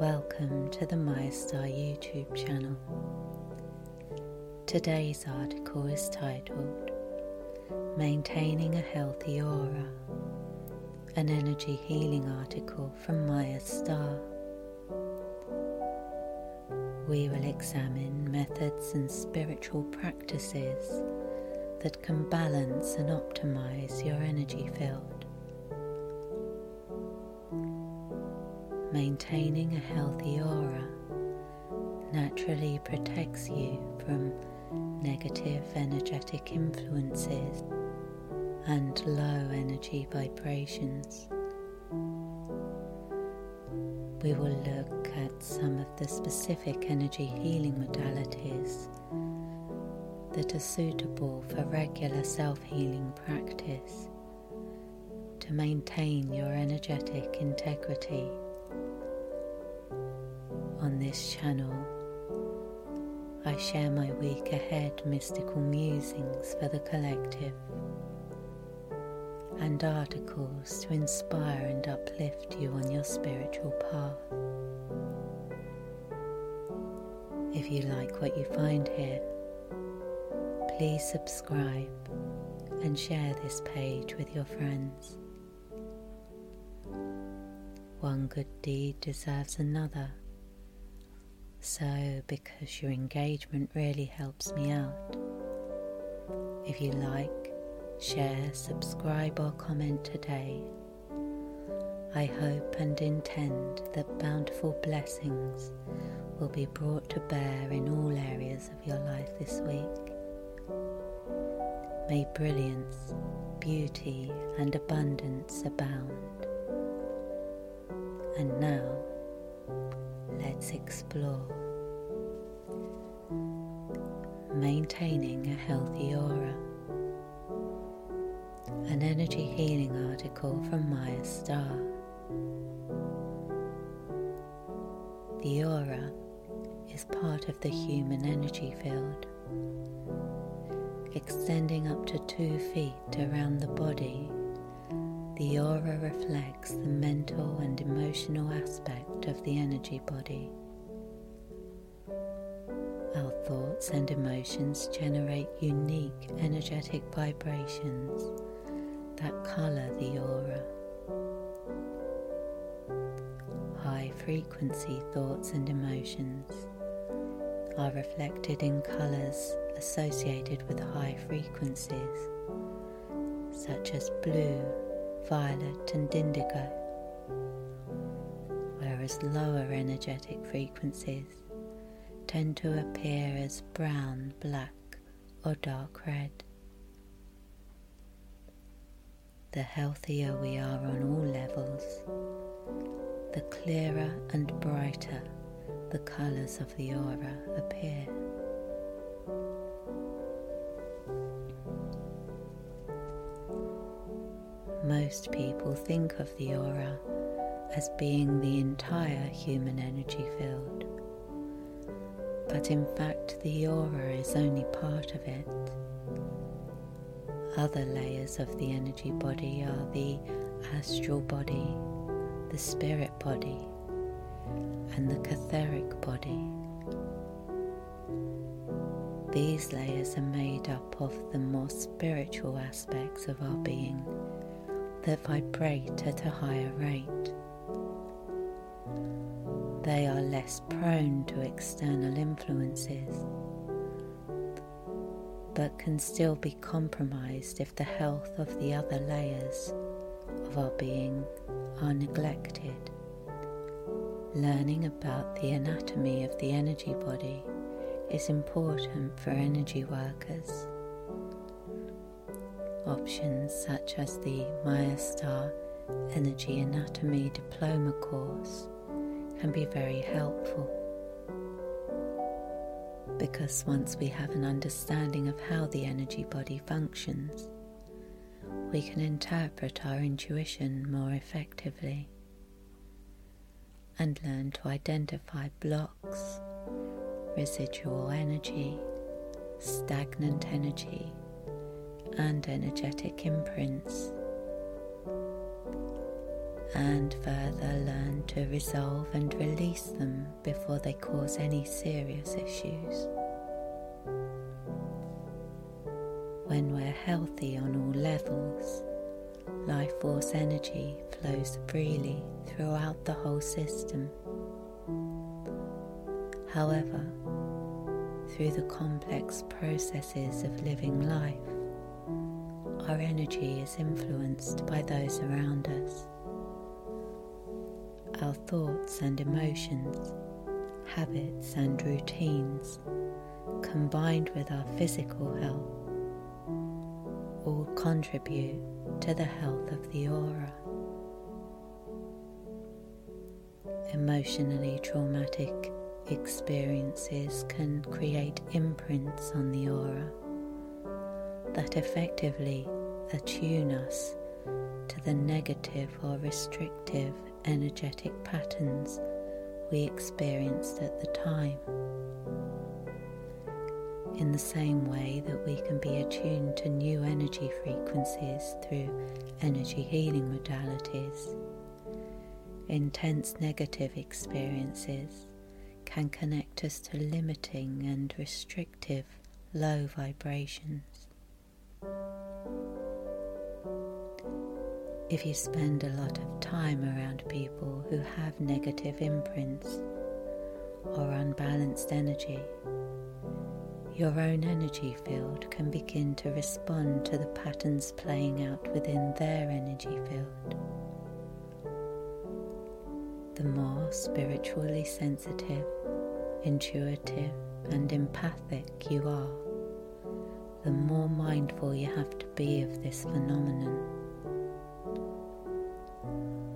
Welcome to the Mayastar YouTube channel. Today's article is titled Maintaining a Healthy Aura, an energy healing article from Mayastar. We will examine methods and spiritual practices that can balance and optimize your energy field. Maintaining a healthy aura naturally protects you from negative energetic influences and low energy vibrations. We will look at some of the specific energy healing modalities that are suitable for regular self healing practice to maintain your energetic integrity on this channel, I share my week ahead mystical musings for the collective and articles to inspire and uplift you on your spiritual path. If you like what you find here, please subscribe and share this page with your friends. One good deed deserves another. So, because your engagement really helps me out, if you like, share, subscribe, or comment today, I hope and intend that bountiful blessings will be brought to bear in all areas of your life this week. May brilliance, beauty, and abundance abound. And now, let's explore. Maintaining a healthy aura. An energy healing article from Mayastar. The aura is part of the human energy field, extending up to two feet around the body the aura reflects the mental and emotional aspect of the energy body. Our thoughts and emotions generate unique energetic vibrations that colour the aura. High frequency thoughts and emotions are reflected in colours associated with high frequencies, such as blue, violet, and indigo, whereas lower energetic frequencies tend to appear as brown, black, or dark red. The healthier we are on all levels, the clearer and brighter the colours of the aura appear. Most people think of the aura as being the entire human energy field, but in fact, the aura is only part of it. Other layers of the energy body are the astral body, the spirit body, and the etheric body. These layers are made up of the more spiritual aspects of our being that vibrate at a higher rate. They are less prone to external influences, but can still be compromised if the health of the other layers of our being are neglected. Learning about the anatomy of the energy body is important for energy workers Options such as the Mayastar Energy Anatomy Diploma course can be very helpful because once we have an understanding of how the energy body functions, we can interpret our intuition more effectively and learn to identify blocks, residual energy, stagnant energy and energetic imprints, and further learn to resolve and release them before they cause any serious issues. When we're healthy on all levels, life force energy flows freely throughout the whole system. However, through the complex processes of living life, our energy is influenced by those around us. Our thoughts and emotions, habits and routines, combined with our physical health, all contribute to the health of the aura. Emotionally traumatic experiences can create imprints on the aura that effectively attune us to the negative or restrictive energetic patterns we experienced at the time. In the same way that we can be attuned to new energy frequencies through energy healing modalities, intense negative experiences can connect us to limiting and restrictive low vibrations. If you spend a lot of time around people who have negative imprints or unbalanced energy, your own energy field can begin to respond to the patterns playing out within their energy field. The more spiritually sensitive, intuitive, and empathic you are, the more mindful you have to be of this phenomenon.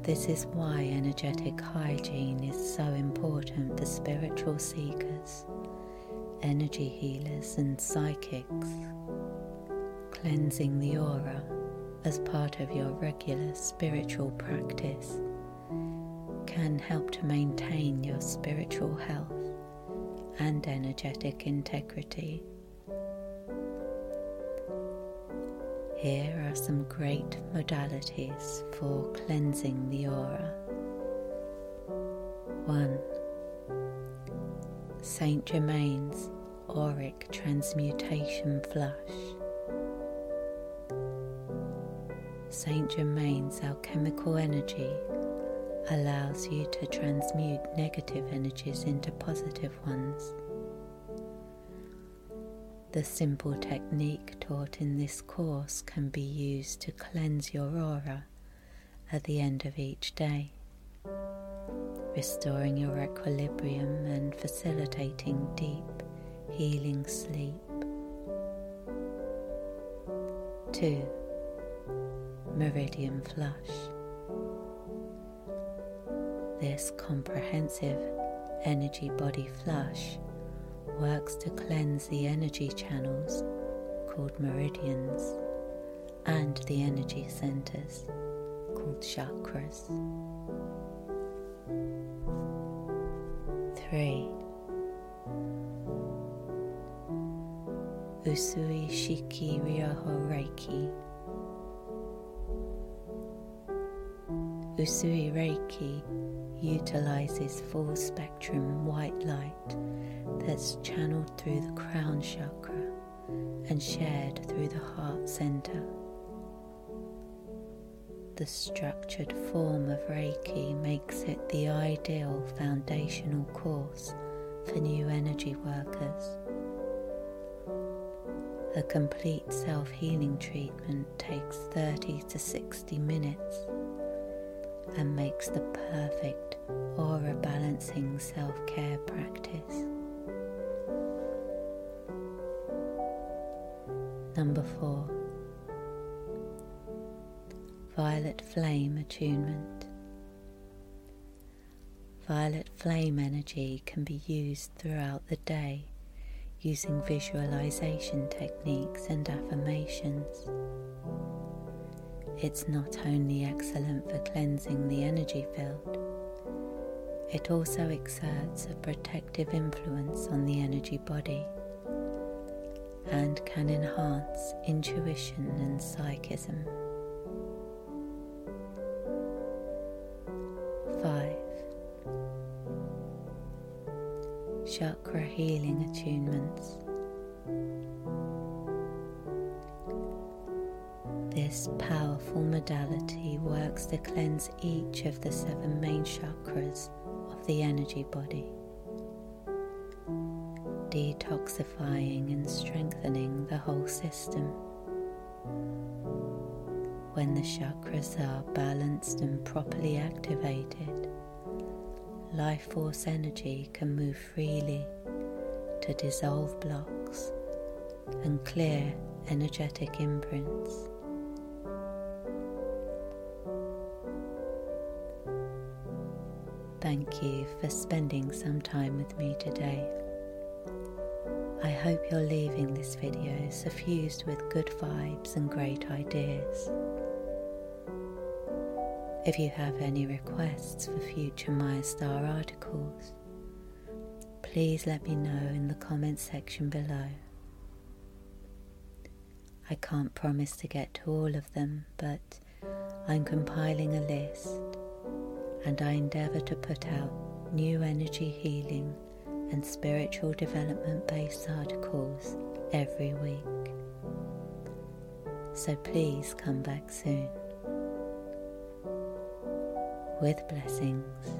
This is why energetic hygiene is so important for spiritual seekers, energy healers, and psychics. Cleansing the aura as part of your regular spiritual practice can help to maintain your spiritual health and energetic integrity. Here are some great modalities for cleansing the aura. 1. Saint Germain's Auric Transmutation Flush. Saint Germain's alchemical energy allows you to transmute negative energies into positive ones the simple technique taught in this course can be used to cleanse your aura at the end of each day, restoring your equilibrium and facilitating deep, healing sleep. 2. Meridian Flush. This comprehensive energy body flush works to cleanse the energy channels called meridians and the energy centers called chakras. 3. Usui Shiki Ryoho Reiki. Usui Reiki utilizes full spectrum white light that's channeled through the crown chakra and shared through the heart center. The structured form of Reiki makes it the ideal foundational course for new energy workers. A complete self healing treatment takes 30 to 60 minutes and makes the perfect aura balancing self care practice. Number four, violet flame attunement. Violet flame energy can be used throughout the day using visualization techniques and affirmations. It's not only excellent for cleansing the energy field, it also exerts a protective influence on the energy body and can enhance intuition and psychism. 5. Chakra healing attunements. This powerful modality works to cleanse each of the seven main chakras the energy body, detoxifying and strengthening the whole system. When the chakras are balanced and properly activated, life force energy can move freely to dissolve blocks and clear energetic imprints. Thank you for spending some time with me today. I hope you're leaving this video suffused with good vibes and great ideas. If you have any requests for future Mayastar articles, please let me know in the comments section below. I can't promise to get to all of them, but I'm compiling a list and I endeavour to put out new energy healing and spiritual development based articles every week. So please come back soon with blessings.